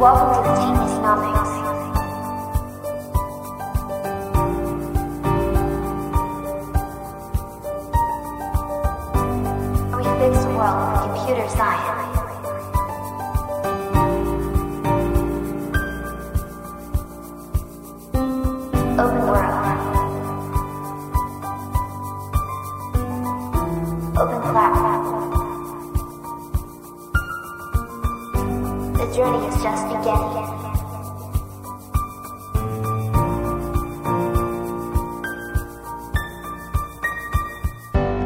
Welcome to Geniusnomics. We journey is just beginning.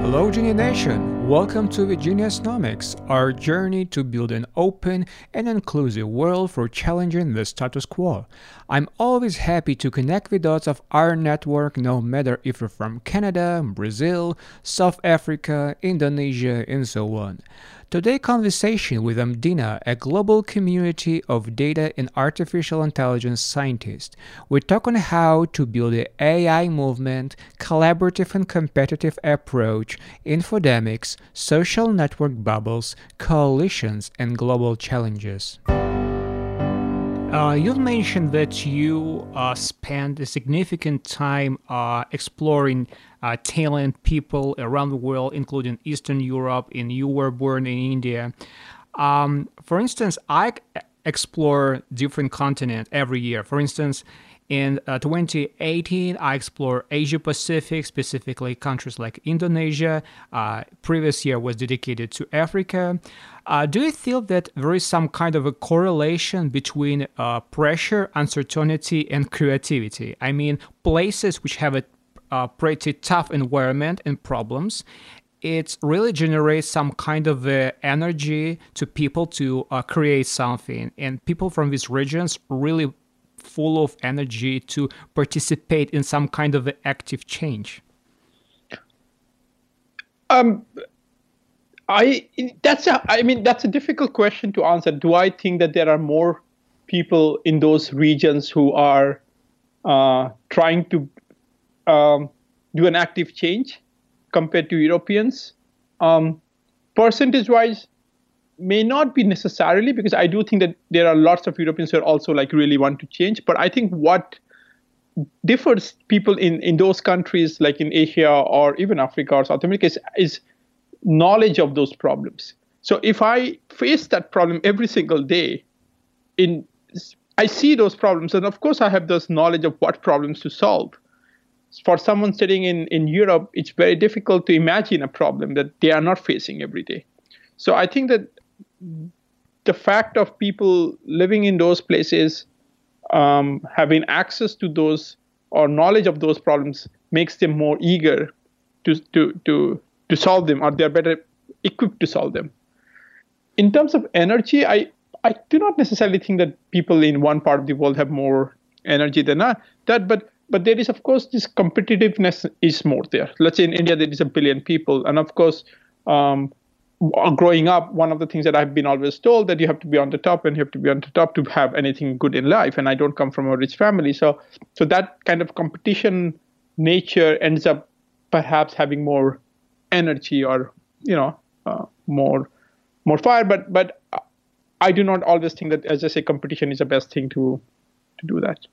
Hello, Genius Nation! Welcome to the Geniusnomics, our journey to build an open and inclusive world for challenging the status quo. I'm always happy to connect the dots of our network, no matter if you're from Canada, Brazil, South Africa, Indonesia, and so on. Today, conversation with Omdena, a global community of data and artificial intelligence scientists. We talk on how to build the AI movement, collaborative and competitive approach, infodemics, social network bubbles, coalitions, and global challenges. Uh, you mentioned that you uh, spent a significant time uh, exploring uh, talent people around the world, including Eastern Europe, and you were born in India. Um, for instance, I explore different continents every year. For instance, in uh, 2018, I explored Asia Pacific, specifically countries like Indonesia. Uh, previous year was dedicated to Africa. Uh, do you feel that there is some kind of a correlation between uh, pressure, uncertainty, and creativity? I mean, places which have a, a pretty tough environment and problems, it really generates some kind of uh, energy to people to uh, create something. And people from these regions really full of energy to participate in some kind of active change? Um, I that's a I mean that's a difficult question to answer. Do I think that there are more people in those regions who are uh, trying to um, do an active change compared to Europeans? Um, percentage-wise, may not be necessarily because I do think that there are lots of Europeans who are also like really want to change. But I think what differs people in, in those countries like in Asia or even Africa or South America is, is knowledge of those problems. So if I face that problem every single day, in I see those problems, and of course I have this knowledge of what problems to solve. For someone sitting in, in Europe, it's very difficult to imagine a problem that they are not facing every day. So I think that the fact of people living in those places um, having access to those or knowledge of those problems makes them more eager to to to to solve them or they're better equipped to solve them. In terms of energy i i do not necessarily think that people in one part of the world have more energy than that but but there is of course this competitiveness is more there. Let's say in india there is a billion people and of course um, growing up, one of the things that I've been always told that you have to be on the top and you have to be on the top to have anything good in life. And I don't come from a rich family, so so that kind of competition nature ends up perhaps having more energy or you know uh, more more fire. But but I do not always think that, as I say, competition is the best thing to to do that.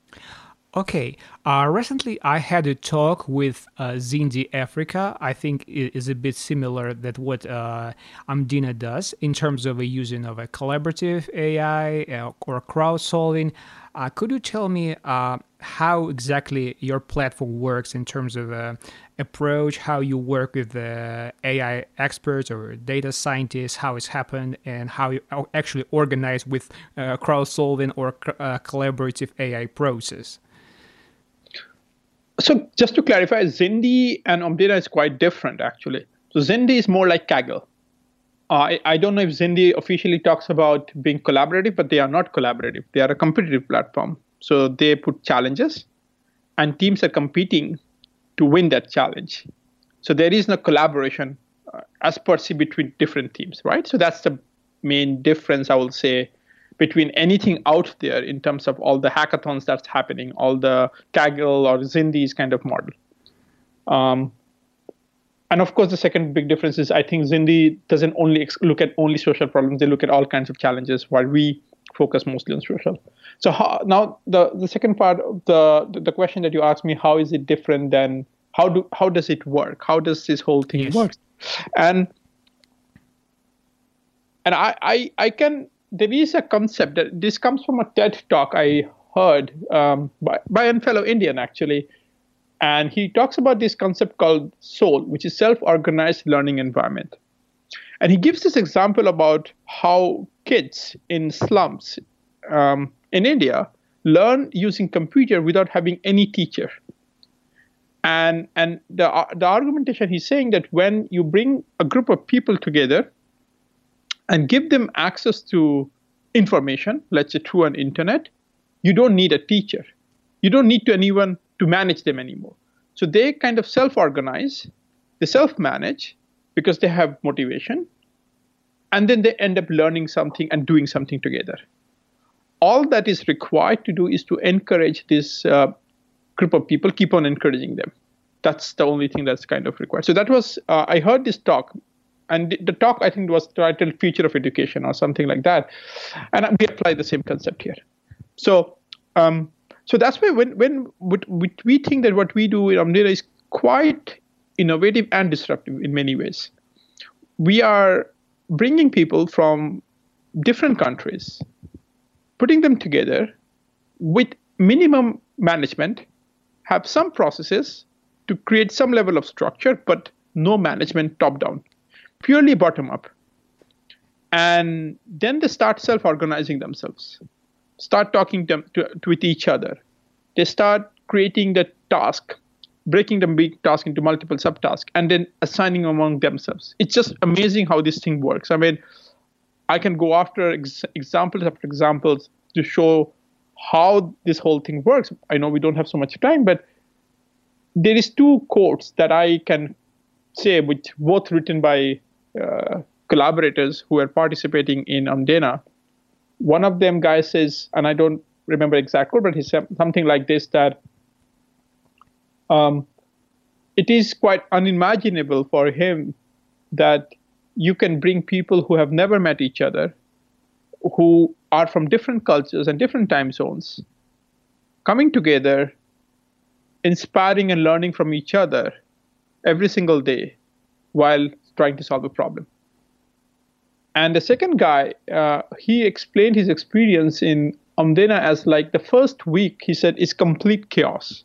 Okay. Uh, recently, I had a talk with uh, Zindi Africa. I think it is a bit similar that what uh, Omdena does in terms of a using of a collaborative AI uh, or crowdsourcing. Uh, could you tell me uh, how exactly your platform works in terms of uh, approach, how you work with the AI experts or data scientists, how it's happened, and how you actually organize with uh, crowdsourcing or collaborative AI process? So just to clarify, Zindi and Omdena is quite different actually. So Zindi is more like Kaggle. Uh, I, I don't know if Zindi officially talks about being collaborative, but they are not collaborative. They are a competitive platform. So they put challenges, and teams are competing to win that challenge. So there is no collaboration uh, as per se between different teams, right? So that's the main difference, I will say, between anything out there in terms of all the hackathons that's happening, all the Kaggle or Zindi's kind of model. Um, and of course, the second big difference is I think Zindi doesn't only ex- look at only social problems; they look at all kinds of challenges. While we focus mostly on social. So how, now the, the second part of the, the, question that you asked me, how is it different than how do how does it work? How does this whole thing Yes. work? And and I, I I can there is a concept that this comes from a TED talk I heard um, by by a fellow Indian actually, and he talks about this concept called SOLE, which is self-organized learning environment. And he gives this example about how kids in slums um, in India learn using computer without having any teacher. And and the the argumentation he's saying that when you bring a group of people together and give them access to information, let's say through an internet, you don't need a teacher. You don't need to anyone to manage them anymore. So they kind of self-organize, they self-manage because they have motivation, and then they end up learning something and doing something together. All that is required to do is to encourage this uh, group of people, keep on encouraging them. That's the only thing that's kind of required. So that was uh, I heard this talk, and the- talk I think was titled "Future of Education" or something like that, and we apply the same concept here. So, um, so that's why when when we we think that what we do in Omdena is quite innovative and disruptive in many ways. We are bringing people from different countries, putting them together with minimum management, have some processes to create some level of structure, but no management top down, purely bottom up. And then they start self organizing themselves, start talking to, to, with each other. They start creating the task, breaking the big task into multiple subtasks, and then assigning among themselves. It's just amazing how this thing works. I mean, I can go after ex- examples after examples to show how this whole thing works. I know we don't have so much time, but there is two quotes that I can say, which both written by collaborators who are participating in Omdena. One of them guy says, and I don't remember exact quote, but he said something like this that um, it is quite unimaginable for him that you can bring people who have never met each other, who are from different cultures and different time zones, coming together, inspiring and learning from each other every single day while trying to solve a problem. And the second guy, uh, he explained his experience in Omdena as like the first week, he said, is complete chaos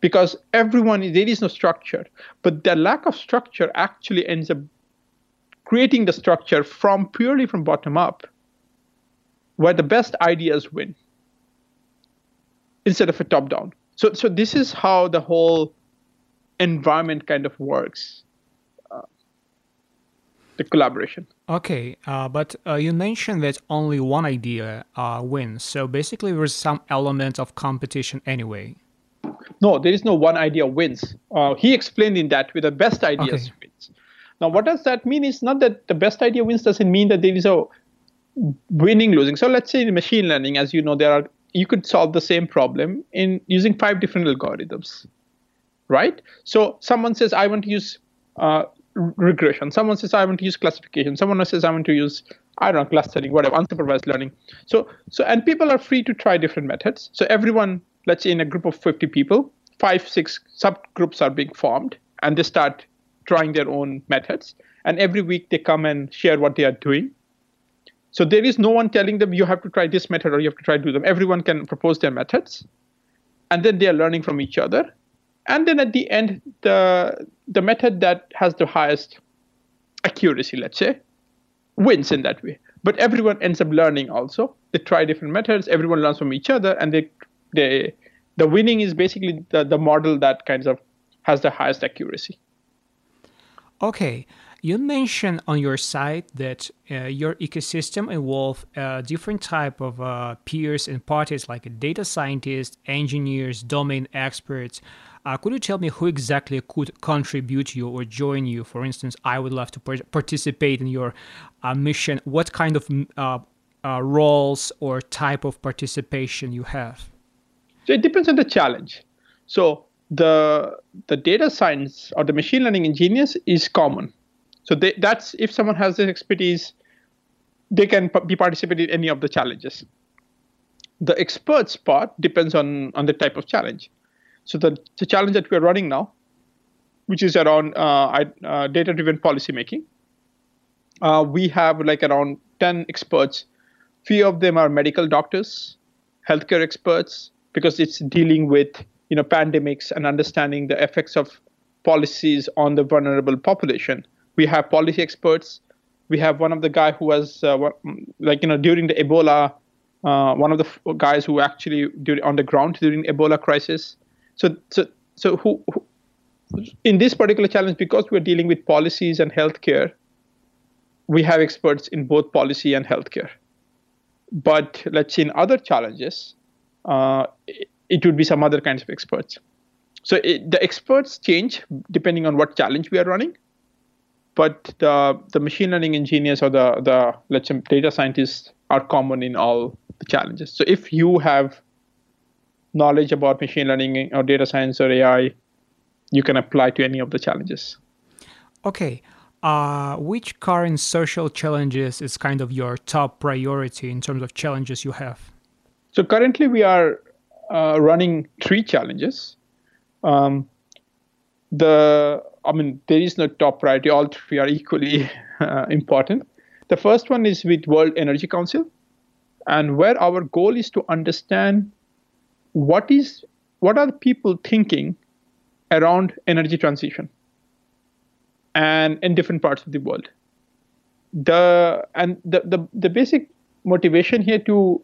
because everyone, there is no structure. But the lack of structure actually ends up creating the structure from purely from bottom up, where the best ideas win instead of a top down. So, so this is how the whole environment kind of works. The collaboration. Okay, uh, but uh, you mentioned that only one idea uh, wins. So basically, there's some element of competition anyway. No, there is no one idea wins. Uh, he explained in that with the best ideas Okay. wins. Now, what does that mean? It's not that the best idea wins doesn't mean that there is a winning losing. So let's say in machine learning, as you know, there are you could solve the same problem in using five different algorithms, right? So someone says I want to use uh, regression. Someone says I want to use classification. Someone else says I want to use I don't know clustering, whatever, unsupervised learning. So so and people are free to try different methods. So everyone, let's say in a group of 50 people, five six subgroups are being formed, and they start trying their own methods. And every week they come and share what they are doing. So there is no one telling them you have to try this method or you have to try to do them. Everyone can propose their methods, and then they are learning from each other. And then at the end, the the method that has the highest accuracy, let's say, wins in that way. But everyone ends up learning also. They try different methods. Everyone learns from each other, and they they the winning is basically the, the model that kinds of has the highest accuracy. Okay, you mentioned on your site that uh, your ecosystem involve uh, different type of uh, peers and parties like data scientists, engineers, domain experts. Uh, could you tell me who exactly could contribute you or join you? For instance, I would love to par- participate in your uh, mission. What kind of mm, uh, uh, roles or type of participation you have? So it depends on the challenge. So the the data science or the machine learning engineers is common. So they, that's if someone has this expertise, they can be participated in any of the challenges. The experts part depends on on the type of challenge. So the, the challenge that we're running now, which is around uh, uh, data-driven policymaking, uh, we have like around 10 experts. Few of them are medical doctors, healthcare experts, because it's dealing with you know pandemics and understanding the effects of policies on the vulnerable population. We have policy experts. We have one of the guy who was uh, like you know during the Ebola, uh, one of the guys who actually during, on the ground during Ebola crisis. So so so who, who in this particular challenge because we're dealing with policies and healthcare, we have experts in both policy and healthcare. But let's say in other challenges, uh, it, it would be some other kinds of experts. So it, the experts change depending on what challenge we are running, but the the machine learning engineers or the the let's say data scientists are common in all the challenges. So if you have knowledge about machine learning or data science or AI, you can apply to any of the challenges. Okay. Uh, which current social challenges is kind of your top priority in terms of challenges you have? So currently we are uh, running three challenges. Um, the I mean there is no top priority. All three are equally uh, important. The first one is with World Energy Council, and where our goal is to understand what is what are people thinking around energy transition and in different parts of the world? The and the, the, the basic motivation here to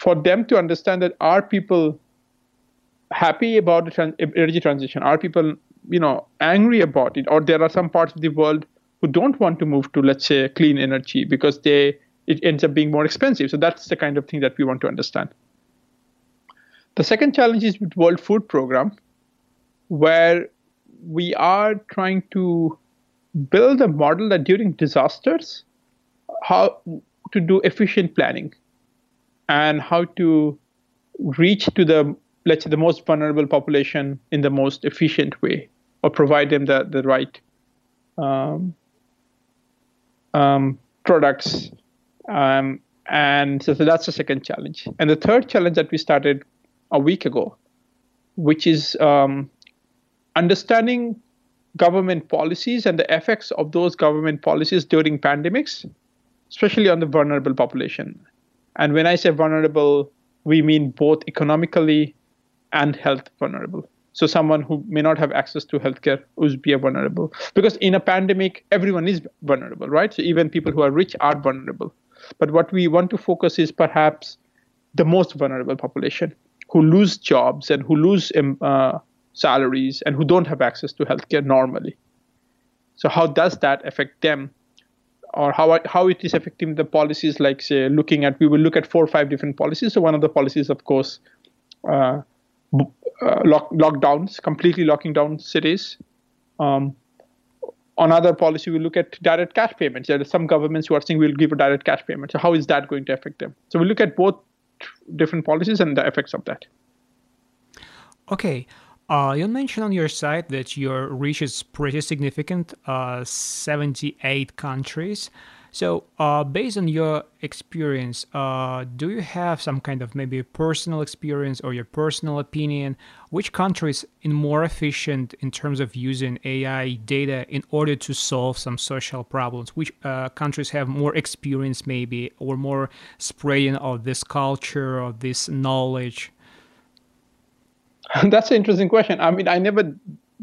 for them to understand that are people happy about the trans- energy transition? Are people you know angry about it? Or there are some parts of the world who don't want to move to let's say clean energy because they it ends up being more expensive. So that's the kind of thing that we want to understand the second challenge is with world food program where we are trying to build a model that during disasters how to do efficient planning and how to reach to the let's say the most vulnerable population in the most efficient way or provide them the, the right um, um, products. Um, and so, so that's the second challenge. And the third challenge that we started a week ago which is um, understanding government policies and the effects of those government policies during pandemics, especially on the vulnerable population. And when I say vulnerable, we mean both economically and health vulnerable. So someone who may not have access to healthcare would be vulnerable. Because in a pandemic, everyone is vulnerable, right? So even people who are rich are vulnerable. But what we want to focus is perhaps the most vulnerable population who lose jobs and who lose um, uh, salaries and who don't have access to healthcare normally. So how does that affect them? Or how, how it is affecting the policies, like say looking at, we will look at four or five different policies. So one of the policies, of course, uh, uh, lock, lockdowns, completely locking down cities. Um, another policy, we look at direct cash payments. There are some governments who are saying we'll give a direct cash payment. So how is that going to affect them? So we look at both different policies and the effects of that. Okay. Uh, you mentioned on your site that your reach is pretty significant, uh, 78 countries. So, uh, based on your experience, uh, do you have some kind of maybe personal experience or your personal opinion? Which countries in more efficient in terms of using AI data in order to solve some social problems? Which uh, countries have more experience, maybe, or more spreading of this culture or this knowledge? That's an interesting question. I mean, I never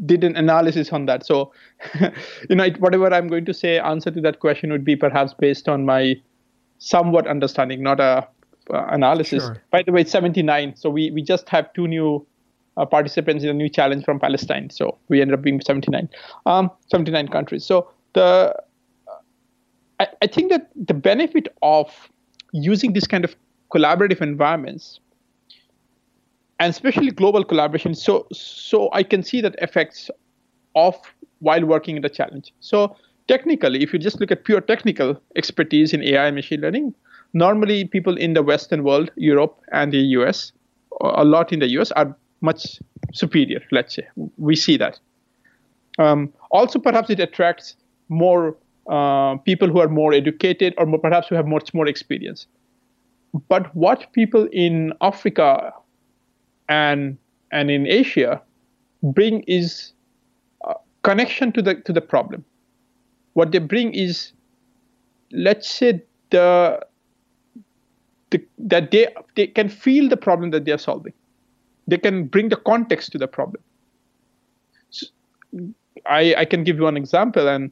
did an analysis on that. So, you know, whatever I'm going to say, answer to that question would be perhaps based on my somewhat understanding, not a uh, analysis. Sure. By the way, it's 79. So we we just have two new uh, participants in a new challenge from Palestine. So we ended up being 79, um, 79 countries. So the I, I think that the benefit of using this kind of collaborative environments and especially global collaboration. So, so I can see that effects of while working in the challenge. So technically, if you just look at pure technical expertise in AI and machine learning, normally people in the Western world, Europe and the US, a lot in the US, are much superior. Let's say we see that. Um, also, perhaps it attracts more uh, people who are more educated or more, perhaps who have much more experience. But what people in Africa and and in Asia bring is connection to the to the problem. What they bring is, let's say the, the that they they can feel the problem that they are solving. They can bring the context to the problem. So I I can give you one example, and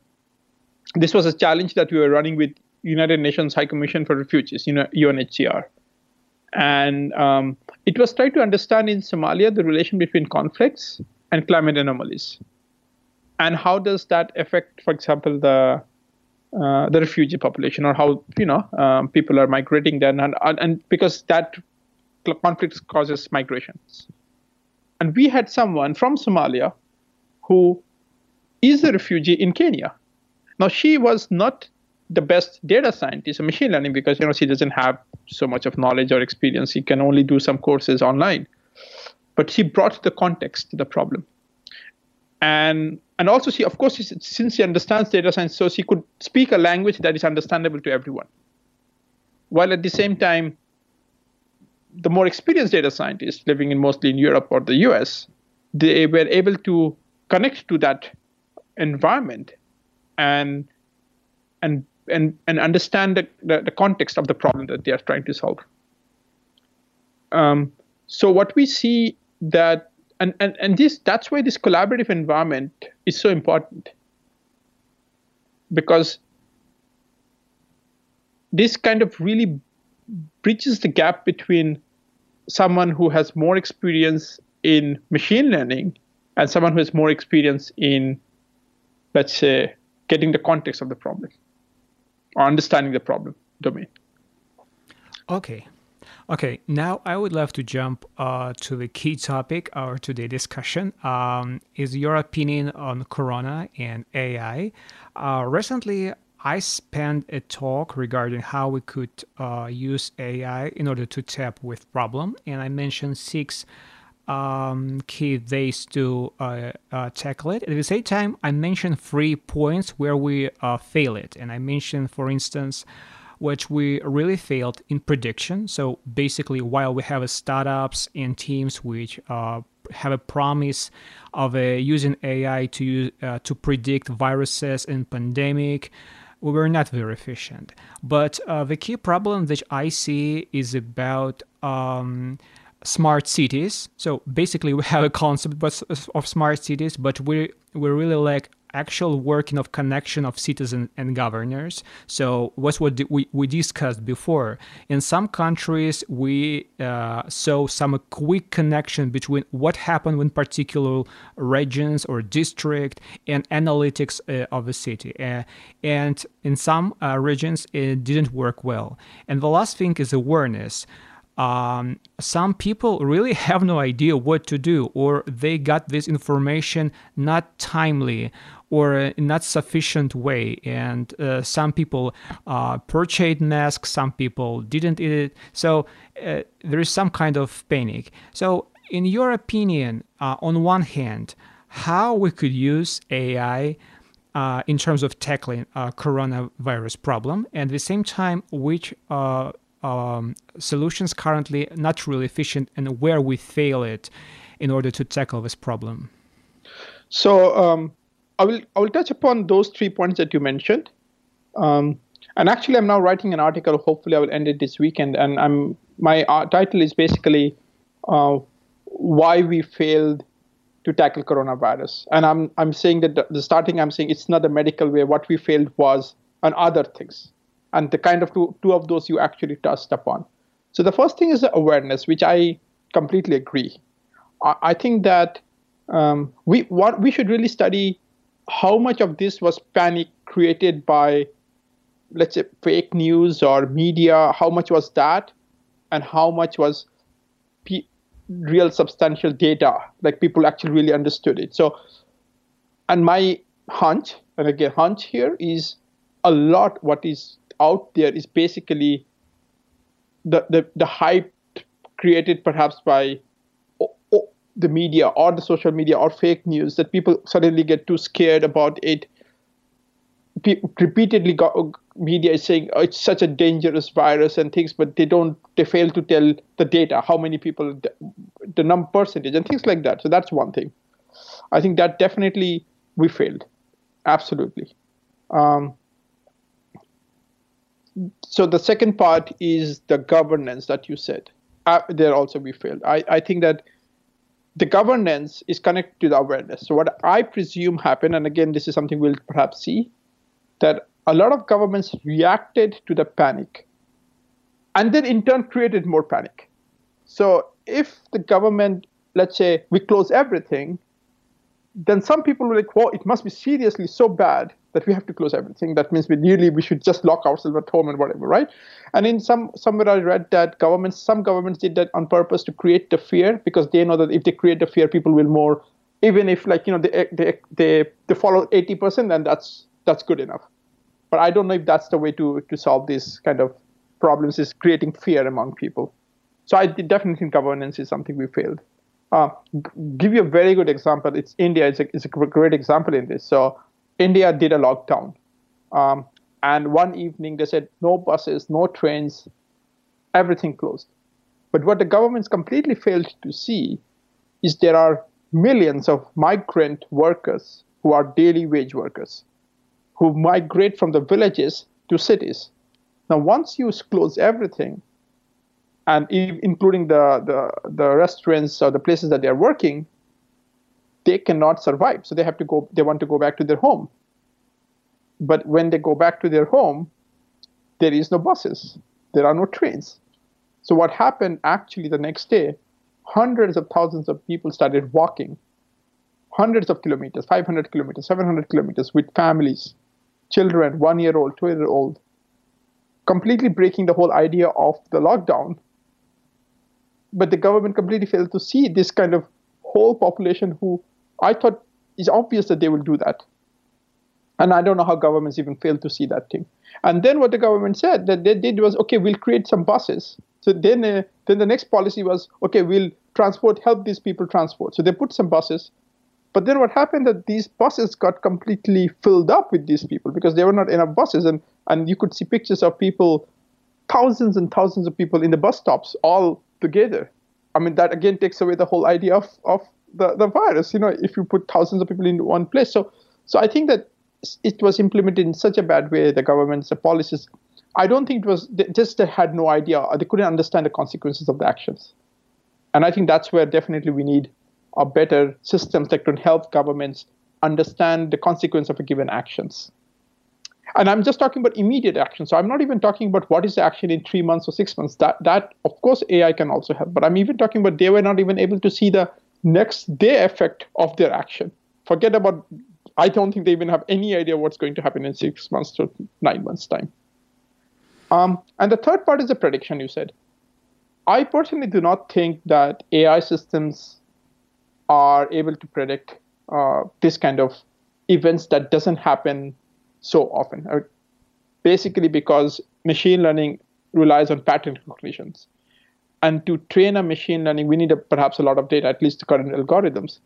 this was a challenge that we were running with United Nations High Commission for Refugees, you know, UNHCR. And um, it was trying to understand in Somalia the relation between conflicts and climate anomalies and how does that affect, for example, the uh, the refugee population, or how you know um, people are migrating then, and, and because that conflict causes migrations. And we had someone from Somalia who is a refugee in Kenya. Now she was not the best data scientist in machine learning because you know she doesn't have so much of knowledge or experience. He can only do some courses online. But he brought the context to the problem and and also she of course since she understands data science so she could speak a language that is understandable to everyone while at the same time the more experienced data scientists living in mostly in europe or the us they were able to connect to that environment and and and, and understand the, the, the context of the problem that they are trying to solve. Um, so what we see that and, and, and this that's why this collaborative environment is so important. Because this kind of really bridges the gap between someone who has more experience in machine learning and someone who has more experience in let's say getting the context of the problem understanding the problem domain okay Okay, now I would love to jump uh, to the key topic of today's discussion. Um, is your opinion on Corona and AI? Uh, recently, I spent a talk regarding how we could uh, use AI in order to tap with problem, and I mentioned six um, key ways to uh, uh, tackle it. At the same time, I mentioned three points where we uh, fail it, and I mentioned, for instance, which we really failed in prediction. So basically, while we have startups and teams which uh, have a promise of uh, using AI to uh, to predict viruses and pandemic, we were not very efficient. But uh, the key problem that I see is about um, smart cities. So basically, we have a concept of smart cities, but we we really lack actual working of connection of citizens and governors. So what's what we, we discussed before. In some countries, we uh, saw some quick connection between what happened in particular regions or district and analytics uh, of the city. Uh, and in some uh, regions, it didn't work well. And the last thing is awareness um, some people really have no idea what to do, or they got this information not timely or not sufficient way. And uh, some people uh, purchased masks, some people didn't eat it. So uh, there is some kind of panic. So, in your opinion, uh, on one hand, how we could use AI uh, in terms of tackling a coronavirus problem, and at the same time, which uh, um, solutions currently not really efficient and where we fail it in order to tackle this problem? So um, I will I will touch upon those three points that you mentioned. Um, and actually, I'm now writing an article. Hopefully, I will end it this weekend. And I'm my uh, title is basically uh, why we failed to tackle coronavirus. And I'm I'm saying that the, the starting I'm saying it's not the medical way. What we failed was on other things and the kind of two, two of those you actually touched upon. So the first thing is the awareness, which I completely agree. I, I think that um, we what we should really study how much of this was panic created by, let's say, fake news or media. How much was that, and how much was real substantial data, like people actually really understood it. So, and my hunch, and again, hunch here is a lot what is out there is basically the, the, the hype created perhaps by the media or the social media or fake news that people suddenly get too scared about it repeatedly got, media is saying oh, it's such a dangerous virus and things, but they don't they fail to tell the data, how many people, the, the number percentage, and things like that. So that's one thing. I think that definitely we failed, absolutely. Um, so the second part is the governance that you said. Uh, there also we failed. I, I think that the governance is connected to the awareness. So what I presume happened, and again, this is something we'll perhaps see, that a lot of governments reacted to the panic and then in turn created more panic. So if the government, let's say, we close everything, then some people were like, well, it must be seriously so bad that we have to close everything. That means we nearly we should just lock ourselves at home and whatever, right? And in some somewhere I read that governments, some governments did that on purpose to create the fear because they know that if they create the fear, people will more, even if like you know they they they, they follow 80%, then that's that's good enough. But I don't know if that's the way to to solve these kind of problems is creating fear among people. So I definitely think governance is something we failed. Uh, give you a very good example. It's India. It's a, it's a great example in this. So India did a lockdown. Um, and one evening they said no buses, no trains, everything closed. But what the governments completely failed to see is there are millions of migrant workers who are daily wage workers who migrate from the villages to cities. Now, once you close everything, and including the, the, the restaurants or the places that they're working, they cannot survive. So they have to go, they want to go back to their home. But when they go back to their home, there is no buses, there are no trains. So what happened actually the next day, hundreds of thousands of people started walking hundreds of kilometers, 500 kilometers, 700 kilometers with families, children, one year old, two year old, completely breaking the whole idea of the lockdown. But the government completely failed to see this kind of whole population who I thought is obvious that they will do that. And I don't know how governments even fail to see that thing. And then what the government said that they did was, okay, we'll create some buses. So then, uh, then the next policy was, okay, we'll transport, help these people transport. So they put some buses. But then what happened that these buses got completely filled up with these people because there were not enough buses. And, and you could see pictures of people, thousands and thousands of people in the bus stops all together. I mean, that again takes away the whole idea of, of the, the virus, you know, if you put thousands of people in one place. So, so I think that it was implemented in such a bad way, the government's the policies. I don't think it was they just they had no idea, they couldn't understand the consequences of the actions. And I think that's where definitely we need a better systems that can help governments understand the consequence of a given actions. And I'm just talking about immediate action. So I'm not even talking about what is the action in three months or six months. That that of course AI can also help. But I'm even talking about they were not even able to see the next day effect of their action. Forget about, I don't think they even have any idea what's going to happen in six months to nine months' time. Um, and the third part is the prediction you said. I personally do not think that AI systems are able to predict uh, this kind of events that doesn't happen so often. Uh, basically, because machine learning relies on pattern recognitions. And to train a machine learning, we need a, perhaps a lot of data, at least the current algorithms.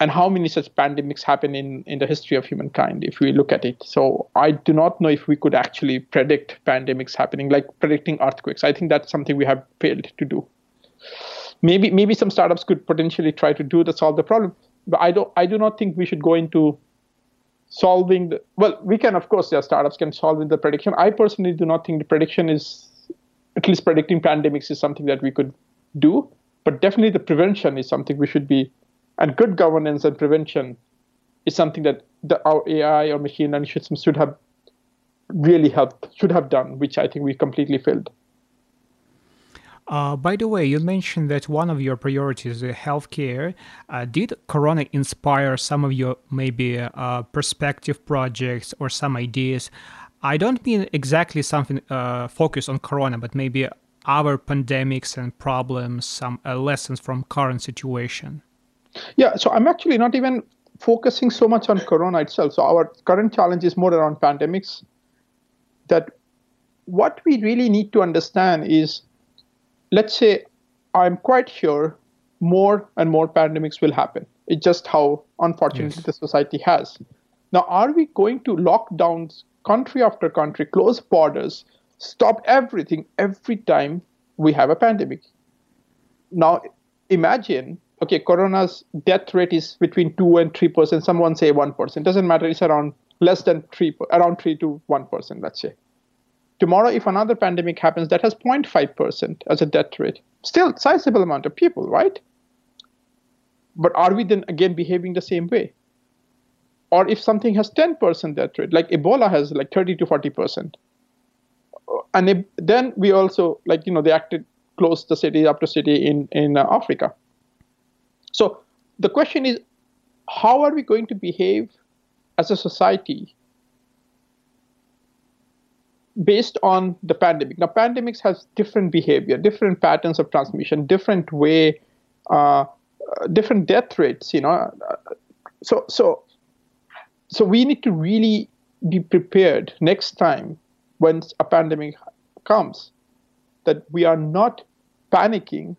And how many such pandemics happen in, in the history of humankind if we look at it? So I do not know if we could actually predict pandemics happening, like predicting earthquakes. I think that's something we have failed to do. Maybe maybe some startups could potentially try to do to solve the problem, but I don't I do not think we should go into solving the well we can of course yeah startups can solve the prediction i personally do not think the prediction is at least predicting pandemics is something that we could do. But definitely the prevention is something we should be, and good governance and prevention is something that the, our AI or machine learning systems should have really helped, should have done, which I think we completely failed. Uh, by the way, you mentioned that one of your priorities is healthcare. Uh, did Corona inspire some of your maybe uh, perspective projects or some ideas I don't mean exactly something uh, focused on Corona, but maybe other pandemics and problems, some uh, lessons from current situation. Yeah, so I'm actually not even focusing so much on Corona itself. So our current challenge is more around pandemics. That what we really need to understand is, let's say, I'm quite sure more and more pandemics will happen. It's just how unfortunately yes. the society has. Now, are we going to lock down country after country, close borders, stop everything every time we have a pandemic? Now, imagine okay, corona's death rate is between 2 and 3%, someone say 1%. Doesn't matter, it's around less than 3, around 3 to 1%, let's say. Tomorrow, if another pandemic happens that has 0.5% as a death rate, still sizable amount of people, right? But are we then again behaving the same way? Or if something has 10% death rate, like Ebola has like 30 to 40%. And if, then we also, like, you know, they acted close the city to city in, in uh, Africa. So the question is, how are we going to behave as a society based on the pandemic. Now, pandemics has different behavior, different patterns of transmission, different way, uh, different death rates. You know, so so so we need to really be prepared next time when a pandemic comes, that we are not panicking.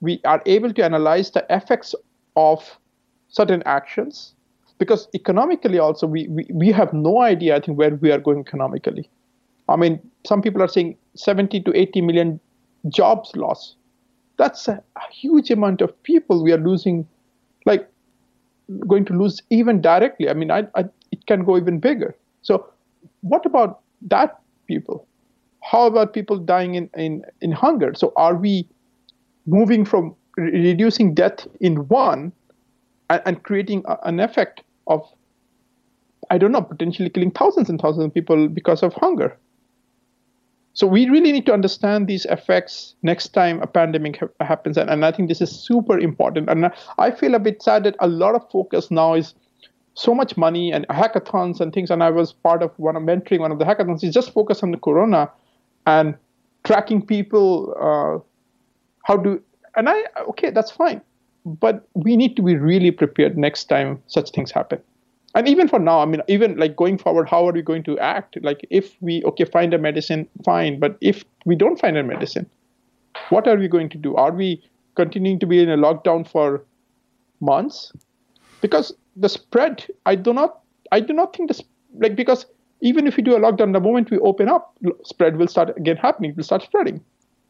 We are able to analyze the effects of certain actions because economically also we, we, we have no idea i think where we are going economically I mean, some people are saying 70 to 80 million jobs lost. That's a, a huge amount of people we are losing, like going to lose even directly. I mean, I, I, it can go even bigger. So, what about that people? How about people dying in, in, in hunger? So, are we moving from reducing death in one and, and creating a, an effect of, I don't know, potentially killing thousands and thousands of people because of hunger? So we really need to understand these effects next time a pandemic ha- happens, and, and I think this is super important. And I feel a bit sad that a lot of focus now is so much money and hackathons and things. And I was part of one of mentoring one of the hackathons. Is just focus on the corona and tracking people. Uh, how do and I okay, that's fine, but we need to be really prepared next time such things happen and even for now i mean even like going forward how are we going to act? Like if we okay find a medicine fine. But if we don't find a medicine what are we going to do? Are we continuing to be in a lockdown for months? Because the spread i do not i do not think this like because even if we do a lockdown the moment we open up spread will start again happening it will start spreading.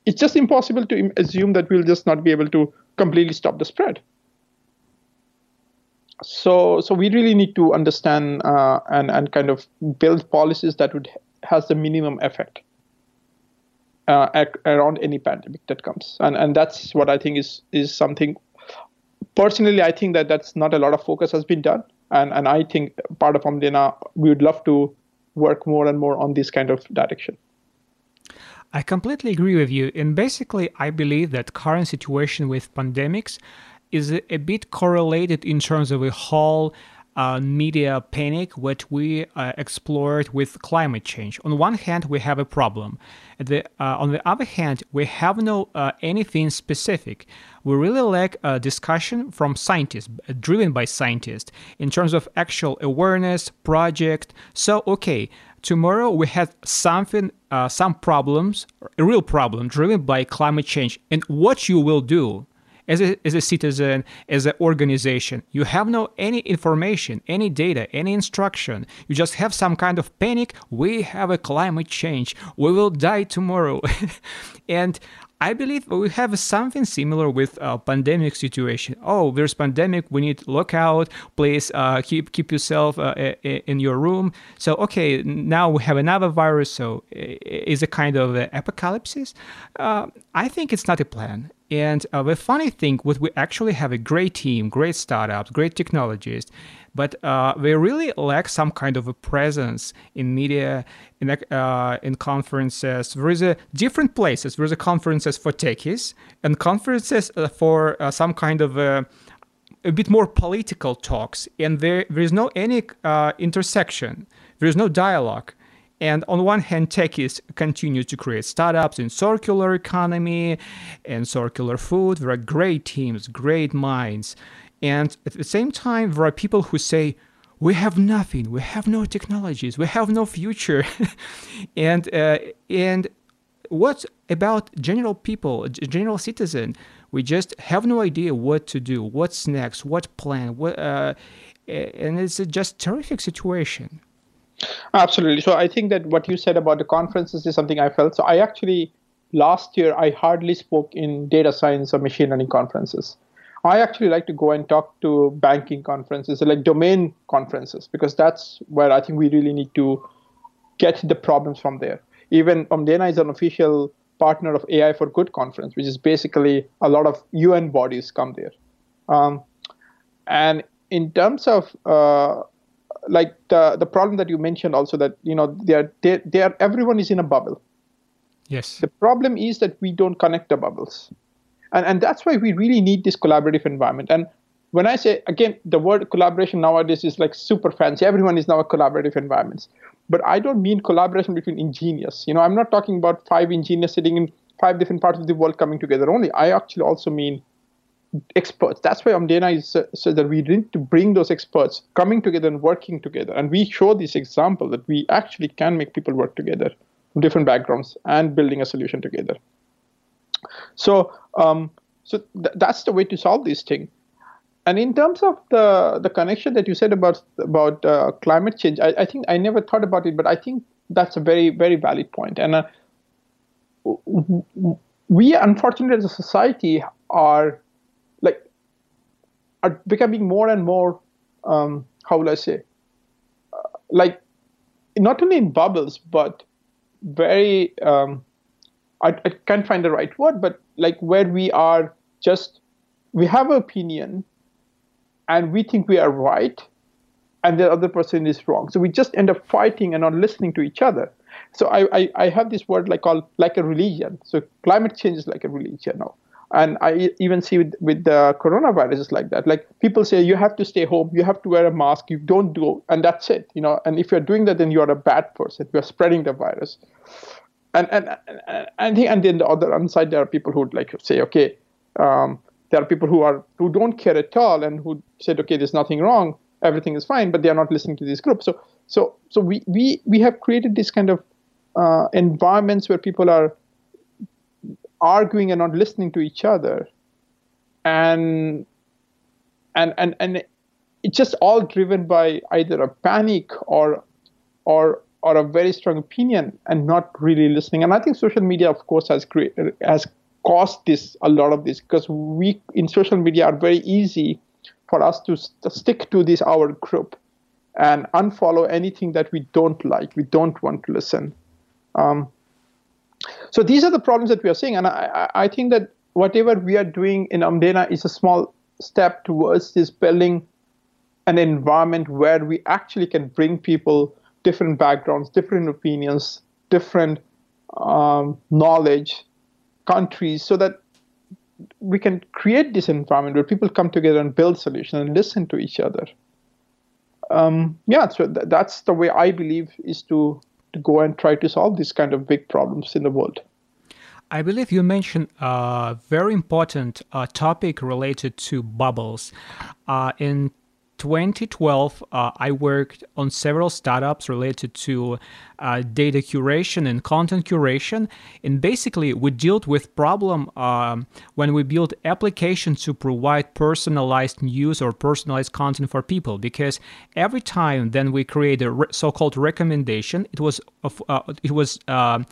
It's just impossible to assume that we'll just not be able to completely stop the spread so so we really need to understand uh, and and kind of build policies that would has the minimum effect uh, ac- around any pandemic that comes. And and that's what i think is is something personally i think that that's not a lot of focus has been done. And and i think part of Omdena we would love to work more and more on this kind of direction. I completely agree with you. And basically, I believe that current situation with pandemics is a bit correlated in terms of a whole uh, media panic what we uh, explored with climate change. On one hand, we have a problem. The, uh, on the other hand, we have no uh, anything specific. We really lack a discussion from scientists, driven by scientists, in terms of actual awareness, project. So, okay, tomorrow we have something, uh, some problems, a real problem driven by climate change, and what you will do as a, as a citizen, as an organization. You have no any information, any data, any instruction. You just have some kind of panic. We have a climate change. We will die tomorrow. and I believe we have something similar with a pandemic situation. Oh, there's pandemic. We need lockout. Please uh, keep keep yourself uh, in your room. So okay, now we have another virus. So is a kind of apocalypse. Uh, I think it's not a plan. And uh, the funny thing, what we actually have a great team, great startups, great technologists, but uh, really lack some kind of a presence in media, in uh, in conferences. There is a different places. There is a conferences for techies and conferences uh, for uh, some kind of a, a bit more political talks, and there there is no any uh, intersection. There is no dialogue. And on one hand, techies continue to create startups in circular economy and circular food. There are great teams, great minds. And at the same time, there are people who say, we have nothing, we have no technologies, we have no future. and, uh, and what about general people, general citizen? We just have no idea what to do, what's next, what plan, what, uh, and it's a just terrific situation. Absolutely. So I think that what you said about the conferences is something I felt. So I actually last year I hardly spoke in data science or machine learning conferences. I actually like to go and talk to banking conferences, like domain conferences, because that's where I think we really need to get the problems from there. Even Omdena is an official partner of AI for Good conference, which is basically a lot of UN bodies come there. Um, and in terms of uh, like the the problem that you mentioned also that you know they are they, they are everyone is in a bubble. Yes. The problem is that we don't connect the bubbles. And and that's why we really need this collaborative environment. And when i say again the word collaboration nowadays is like super fancy. Everyone is now a collaborative environments but i don't mean collaboration between engineers. You know i'm not talking about five engineers sitting in five different parts of the world coming together only. I actually also mean experts. That's why Omdena is uh, so that we need to bring those experts coming together and working together. And we show this example that we actually can make people work together from different backgrounds and building a solution together. So, um, so th- that's the way to solve this thing. And in terms of the the connection that you said about about uh, climate change, I, I, think I never thought about it, but I think that's a very very valid point. And uh, we, unfortunately, as a society, are are becoming more and more, um, how will I say, uh, like not only in bubbles, but very, um, I, I can't find the right word, but like where we are just, we have an opinion and we think we are right and the other person is wrong. So we just end up fighting and not listening to each other. So I, I, I have this word like called like a religion. So climate change is like a religion now and I even see with, with the coronavirus is like that. Like people say you have to stay home, you have to wear a mask, you don't do, and that's it. You know, and if you're doing that, then you're a bad person. You're spreading the virus. And and and and, and then the other side, there are people who would like say, okay, um, there are people who are who don't care at all and who said, okay, there's nothing wrong, everything is fine, but they are not listening to this group. So so so we we we have created this kind of uh, environments where people are arguing and not listening to each other. And and and and it's just all driven by either a panic or or or a very strong opinion and not really listening. And i think social media of course has created has caused this a lot of this because we in social media are very easy for us to st- stick to this our group and unfollow anything that we don't like we don't want to listen. Um, so these are the problems that we are seeing, and I, I think that whatever we are doing in Omdena is a small step towards this building an environment where we actually can bring people different backgrounds, different opinions, different um, knowledge, countries, so that we can create this environment where people come together and build solutions and listen to each other. Um, yeah, so th- that's the way I believe is to to go and try to solve these kind of big problems in the world. I believe you mentioned a very important uh, topic related to bubbles. Uh, in 2012, uh, I worked on several startups related to uh, data curation and content curation. And basically, we dealt with problem um, when we build applications to provide personalized news or personalized content for people. Because every time then we create a re- so-called recommendation, it was uh, it was um,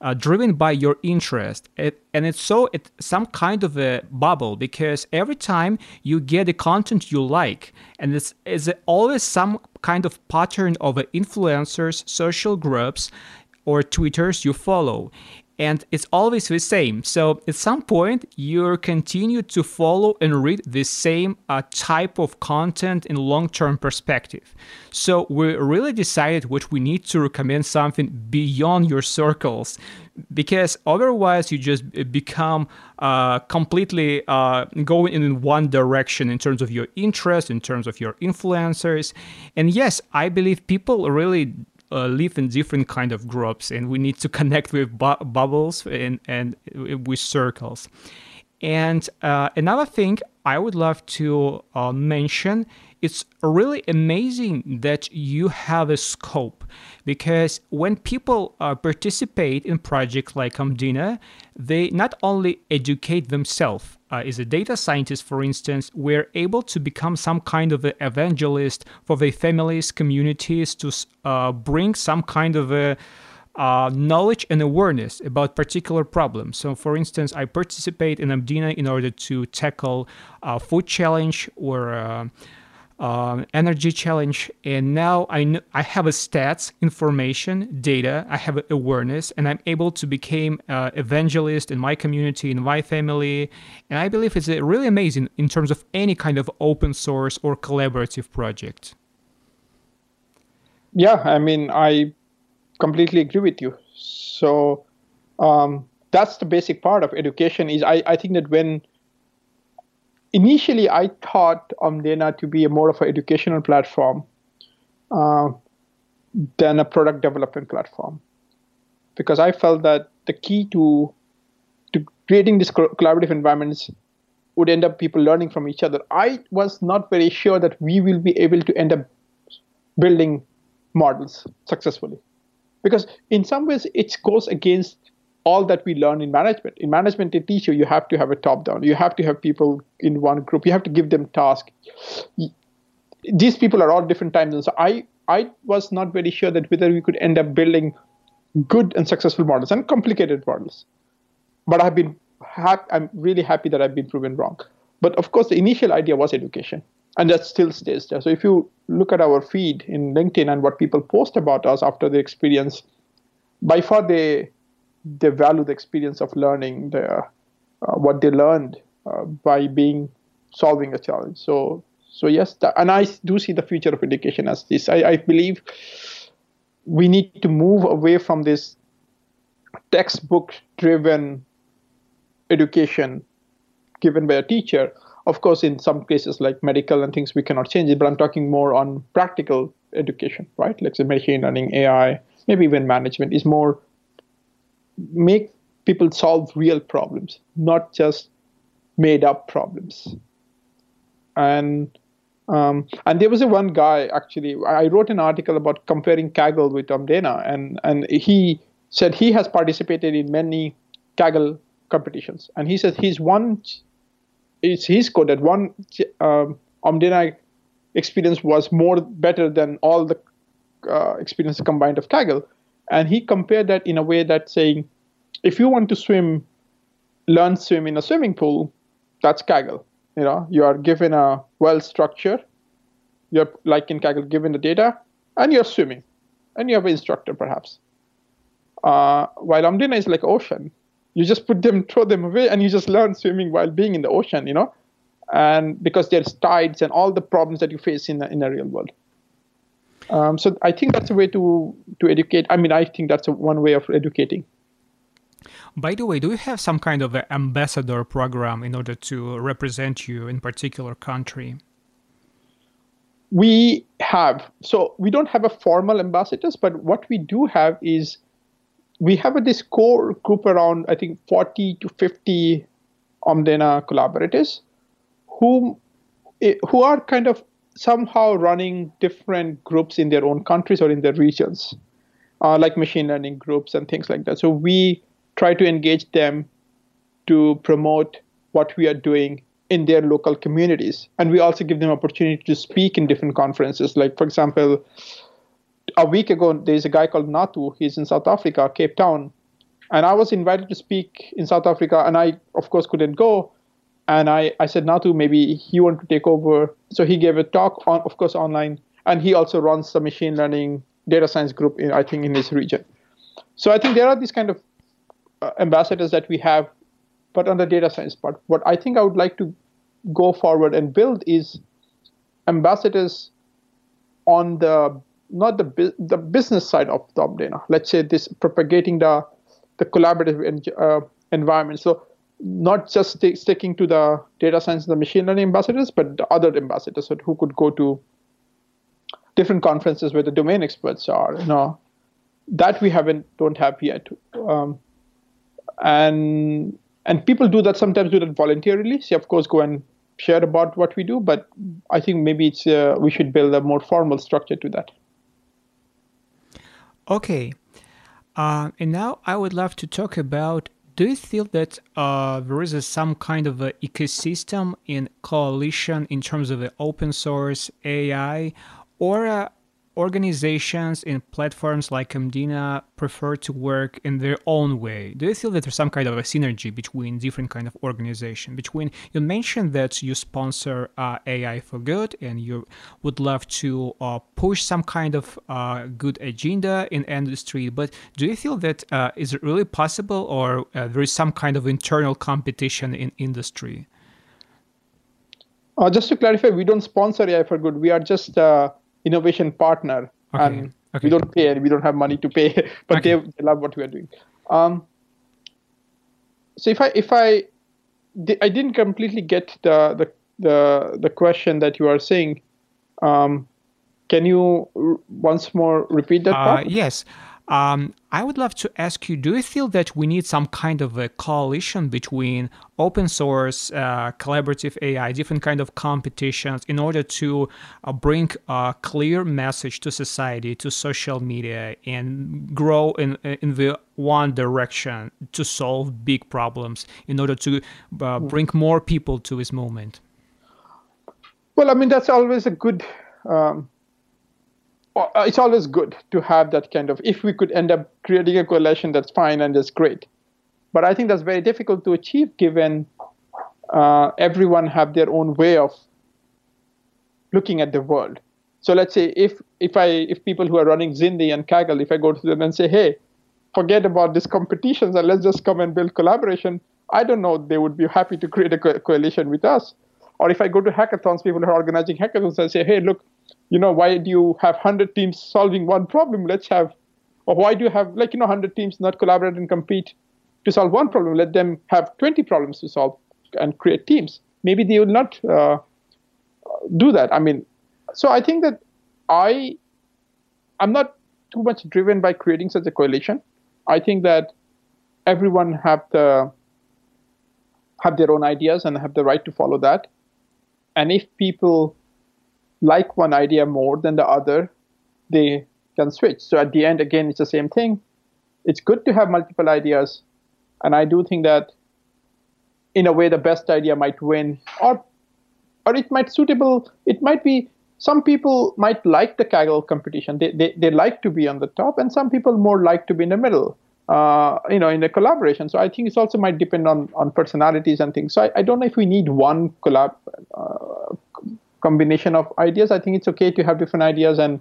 uh, driven by your interest. It, and it's so it's some kind of a bubble because every time you get the content you like, and it's, it's always some kind of pattern of influencers, social groups, or Twitters you follow and it's always the same. So at some point, you continue to follow and read the same uh, type of content in long-term perspective. So we really decided what we need to recommend something beyond your circles, because otherwise you just become uh, completely uh, going in one direction in terms of your interest, in terms of your influencers. And yes, I believe people really uh, live in different kind of groups and we need to connect with bu- bubbles and, and with circles. And uh, another thing i would love to uh, mention it's really amazing that you have a scope because when people uh, participate in projects like Omdena, they not only educate themselves. Uh, as a data scientist, for instance, we're able to become some kind of an evangelist for their families, communities, to uh, bring some kind of a uh, knowledge and awareness about particular problems. So, for instance, I participate in Omdena in order to tackle a food challenge or uh, um, energy challenge. And now I, I have a stats information data i have awareness and i'm able to become uh, evangelist in my community in my family. And i believe it's really amazing in terms of any kind of open source or collaborative project. Yeah i mean i completely agree with you. So um, that's the basic part of education is I, I think that when initially I thought Omdena to be a more of an educational platform uh, than a product development platform, because I felt that the key to to creating these collaborative environments would end up people learning from each other. I was not very sure that we will be able to end up building models successfully, because in some ways it goes against all that we learn in management. In management, they teach you you have to have a top down. You have to have people in one group. You have to give them tasks. These people are all different time zones. So I I was not very sure that whether we could end up building good and successful models and complicated models. But I've been ha- I'm really happy that I've been proven wrong. But of course, the initial idea was education, and that still stays there. So if you look at our feed in LinkedIn and what people post about us after the experience, by far they they value the experience of learning, uh, what they learned uh, by being solving a challenge. So, so yes, and I do see the future of education as this. I, I believe we need to move away from this textbook-driven education given by a teacher. Of course, in some cases like medical and things, we cannot change it. But I'm talking more on practical education, right? Like say machine learning, AI, maybe even management is more make people solve real problems, not just made up problems. And um, and there was a one guy actually. I wrote an article about comparing Kaggle with Omdena, and and he said he has participated in many Kaggle competitions, and he said his one, it's his code that one um, Omdena experience was more better than all the uh, experiences combined of Kaggle. And he compared that in a way that saying, if you want to swim, learn swim in a swimming pool, that's Kaggle. You know, you are given a well structure. You're like in Kaggle, given the data, and you're swimming, and you have an instructor perhaps. Uh, while Omdena is like ocean, you just put them, throw them away, and you just learn swimming while being in the ocean. You know, and because there's tides and all the problems that you face in the, in the real world. Um, so I think that's a way to to educate. I mean, I think that's a, one way of educating. By the way, do you have some kind of an ambassador program in order to represent you in particular country? We have. So we don't have a formal ambassadors, but what we do have is we have this core group around I think 40 to 50 Omdena collaborators who eh, who are kind of somehow running different groups in their own countries or in their regions, uh, like machine learning groups and things like that. So we try to engage them to promote what we are doing in their local communities. And we also give them opportunity to speak in different conferences. Like, for example, a week ago, there's a guy called Natu. He's in South Africa, Cape Town. And I was invited to speak in South Africa, and I, of course, couldn't go. And I, I said, Natu, maybe he wanted to take over. So he gave a talk, on, of course, online. And he also runs the machine learning data science group, in, I think, in his region. So I think there are these kind of uh, ambassadors that we have, but on the data science part. What I think I would like to go forward and build is ambassadors on the not the the business side of the data. Let's say this propagating the the collaborative uh, environment. So not just st- sticking to the data science and the machine learning ambassadors, but the other ambassadors who could go to different conferences where the domain experts are. You know, that we haven't don't have yet. Um, and and people do that sometimes do that voluntarily. So of course go and share about what we do, but I think maybe it's uh, we should build a more formal structure to that. Okay, uh, and now I would love to talk about. Do you feel that uh, there is a, some kind of a ecosystem in coalition in terms of the open source AI, or uh, organizations and platforms like Omdena prefer to work in their own way? Do you feel that there's some kind of a synergy between different kind of organization? Between you mentioned that you sponsor uh, AI for good and you would love to uh, push some kind of uh, good agenda in industry, but do you feel that uh, is it really possible, or uh, there is some kind of internal competition in industry? Uh, just to clarify, we don't sponsor AI for good. We are just innovation partner, okay. and okay. we don't pay and we don't have money to pay, but okay. they, they, love what we are doing. Um, so if I if I I didn't completely get the the the, the question that you are saying. Um, can you once more repeat that? Uh, yes. Um, I would love to ask you do you feel that we need some kind of a coalition between open source, uh, collaborative AI, different kind of competitions in order to uh, bring a clear message to society, to social media, and grow in, in the one direction to solve big problems in order to uh, bring more people to this movement? Well, I mean, that's always a good. Um it's always good to have that kind of if we could end up creating a coalition that's fine and that's great. But i think that's very difficult to achieve given uh, everyone have their own way of looking at the world. So let's say if if i if people who are running zindi and kaggle if i go to them and say hey forget about these competitions and let's just come and build collaboration i don't know they would be happy to create a co- coalition with us. Or if i go to hackathons people who are organizing hackathons and say hey look you know, why do you have 100 teams solving one problem? Let's have, or why do you have, like, you know, 100 teams not collaborate and compete to solve one problem? Let them have 20 problems to solve and create teams. Maybe they will not uh, do that. I mean, so I think that I, I'm not too much driven by creating such a coalition. I think that everyone have the have their own ideas and have the right to follow that. And if people like one idea more than the other, they can switch. So at the end, again, it's the same thing. It's good to have multiple ideas. And I do think that in a way the best idea might win or or it might suitable it might be some people might like the kaggle competition they, they, they like to be on the top and some people more like to be in the middle uh, you know in the collaboration so i think it also might depend on on personalities and things so i, I don't know if we need one collab uh, combination of ideas. I think it's okay to have different ideas and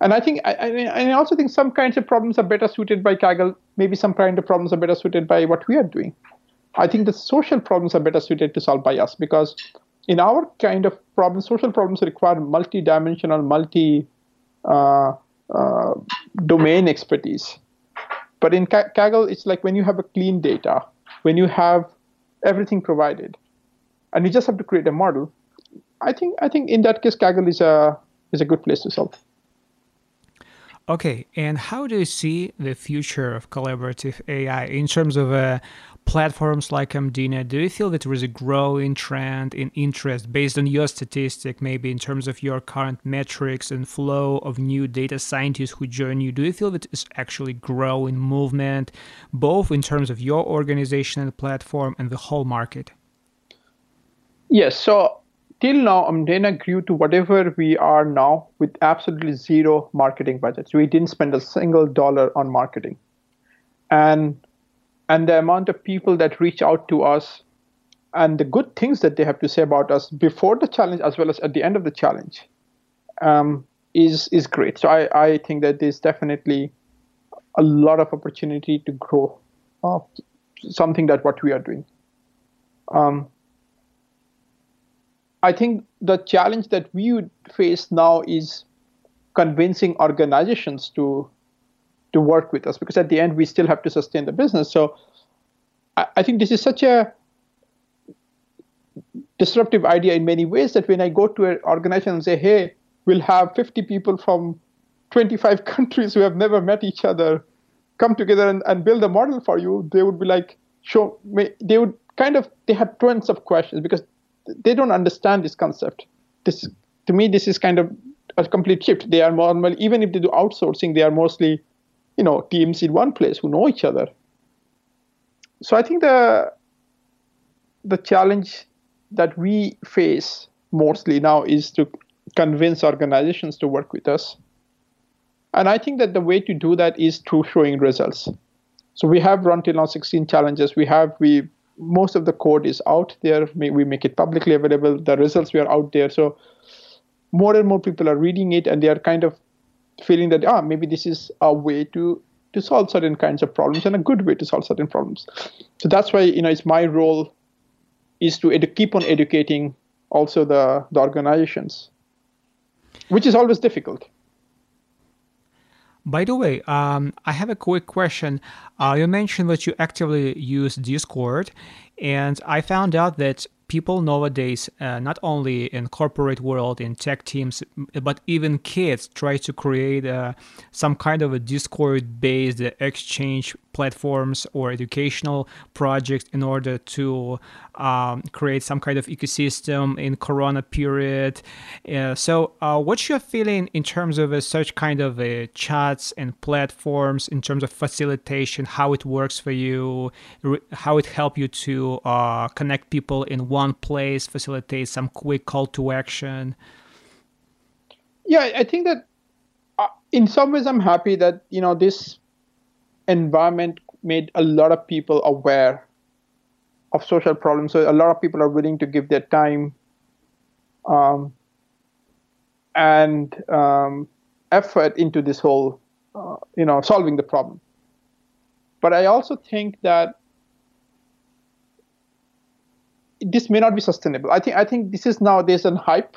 and I think I, I also think some kinds of problems are better suited by Kaggle. Maybe some kind of problems are better suited by what we are doing. I think the social problems are better suited to solve by us because in our kind of problems, social problems require multi-dimensional, multi uh, uh, domain expertise. But in Kaggle, it's like when you have a clean data, when you have everything provided, and you just have to create a model, I think I think in that case, Kaggle is a is a good place to solve. Okay, and how do you see the future of collaborative AI in terms of uh, platforms like Omdena? Do you feel that there is a growing trend in interest based on your statistic, maybe in terms of your current metrics and flow of new data scientists who join you? Do you feel that it's actually growing movement, both in terms of your organization and platform and the whole market? Yes. So till now, Omdena grew to whatever we are now with absolutely zero marketing budgets. We didn't spend a single dollar on marketing. And and the amount of people that reach out to us and the good things that they have to say about us before the challenge as well as at the end of the challenge um, is is great. So I, I think that there's definitely a lot of opportunity to grow uh, something that what we are doing. Um, I think the challenge that we would face now is convincing organizations to to work with us because at the end we still have to sustain the business. So I, I think this is such a disruptive idea in many ways that when I go to an organization and say, hey, we'll have 50 people from 25 countries who have never met each other come together and, and build a model for you, they would be like, show me, they would kind of, they have tons of questions because they don't understand this concept. This to me, this is kind of a complete shift. They are normal, even if they do outsourcing, they are mostly, you know, teams in one place who know each other. So I think the the challenge that we face mostly now is to convince organizations to work with us. And I think that the way to do that is through showing results. So we have run till now 16 challenges. We have we most of the code is out there. We make it publicly available. The results we are out there. So more and more people are reading it, and they are kind of feeling that ah maybe this is a way to to solve certain kinds of problems and a good way to solve certain problems. So that's why you know it's my role is to edu- keep on educating also the, the organizations, which is always difficult. By the way, um, I have a quick question. Uh, you mentioned that you actively use Discord, and I found out that people nowadays, uh, not only in corporate world, in tech teams, but even kids try to create uh, some kind of a Discord-based exchange platforms or educational projects in order to um, create some kind of ecosystem in Corona period. Uh, so, uh, what's your feeling in terms of uh, such kind of uh, chats and platforms in terms of facilitation? How it works for you? How it help you to connect people in one place, facilitate some quick call to action? Yeah, I think that uh, in some ways I'm happy that you know this environment made a lot of people aware of social problems. So a lot of people are willing to give their time um, and um, effort into this whole, uh, you know, solving the problem. But I also think that this may not be sustainable. I think I think this is nowadays an hype,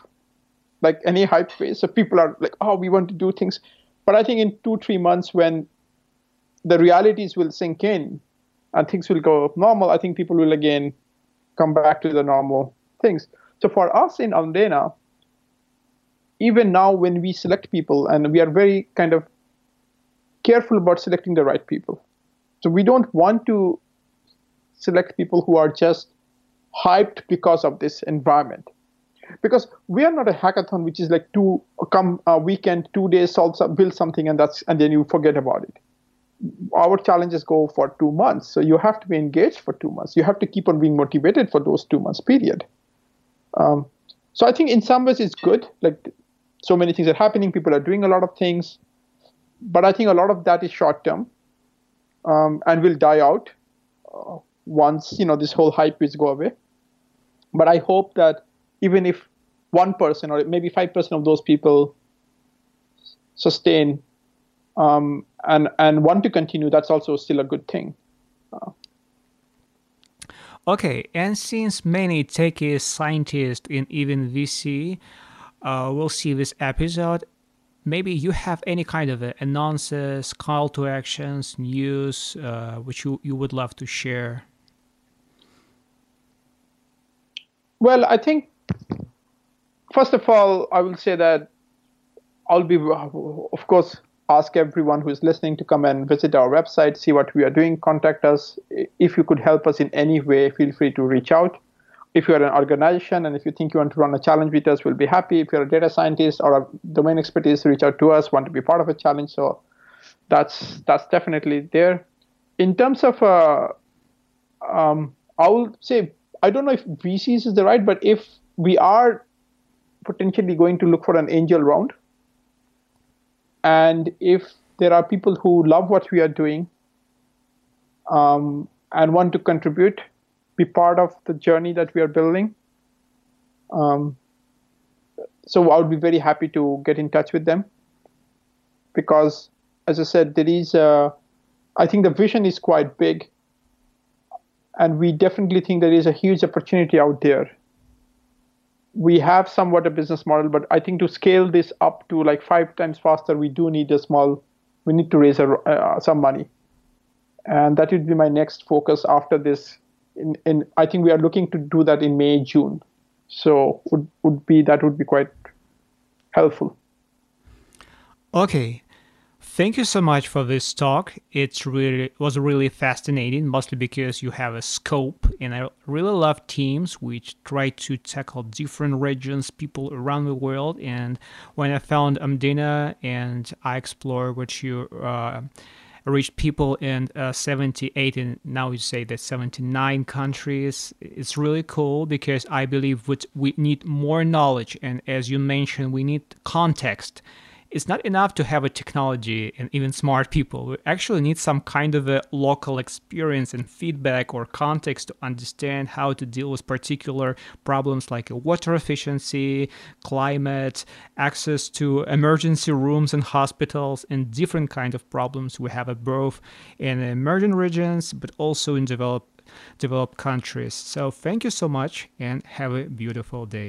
like any hype phase. So people are like, oh, we want to do things. But I think in two three months when the realities will sink in and things will go normal, I think people will again come back to the normal things. So for us in Omdena, even now when we select people, and we are very kind of careful about selecting the right people. So we don't want to select people who are just hyped because of this environment. Because we are not a hackathon which is like two come a weekend, two days, solve build something and that's and then you forget about it our challenges go for two months. So you have to be engaged for two months. You have to keep on being motivated for those two months period. Um, so I think in some ways it's good. Like so many things are happening. People are doing a lot of things, but I think a lot of that is short term um, and will die out uh, once you know this whole hype is go away. But I hope that even if one person or maybe five percent of those people sustain um, and and want to continue, that's also still a good thing. Uh, okay, and since many techies, scientists, and even VC uh, will see this episode, maybe you have any kind of announcements, call to actions, news, uh, which you, you would love to share. Well, I think first of all, I will say that I'll be, of course, ask everyone who is listening to come and visit our website, see what we are doing, contact us. If you could help us in any way, feel free to reach out. If you are an organization and if you think you want to run a challenge with us, we'll be happy. If you're a data scientist or a domain expertise, reach out to us, want to be part of a challenge. So that's that's definitely there. In terms of, uh, um, I will say, I don't know if VCs is the right, but if we are potentially going to look for an angel round, and if there are people who love what we are doing um, and want to contribute, be part of the journey that we are building, um, so I would be very happy to get in touch with them. Because, as I said, there is a, I think the vision is quite big, and we definitely think there is a huge opportunity out there we have somewhat a business model, but I think to scale this up to like five times faster, we do need a small, we need to raise a, uh, some money. And that would be my next focus after this. In, in I think we are looking to do that in May, June. So would, would be that would be quite helpful. Okay. Thank you so much for this talk. It's really was really fascinating, mostly because you have a scope, and I really love teams which try to tackle different regions, people around the world. And when I found Omdena and I explored what you uh, reached people in uh, 78 and now you say that 79 countries it's really cool because i believe we need more knowledge and as you mentioned we need context it's not enough to have a technology and even smart people. We actually need some kind of a local experience and feedback or context to understand how to deal with particular problems like water efficiency, climate, access to emergency rooms and hospitals, and different kind of problems we have both in emerging regions but also in developed developed countries. So thank you so much and have a beautiful day.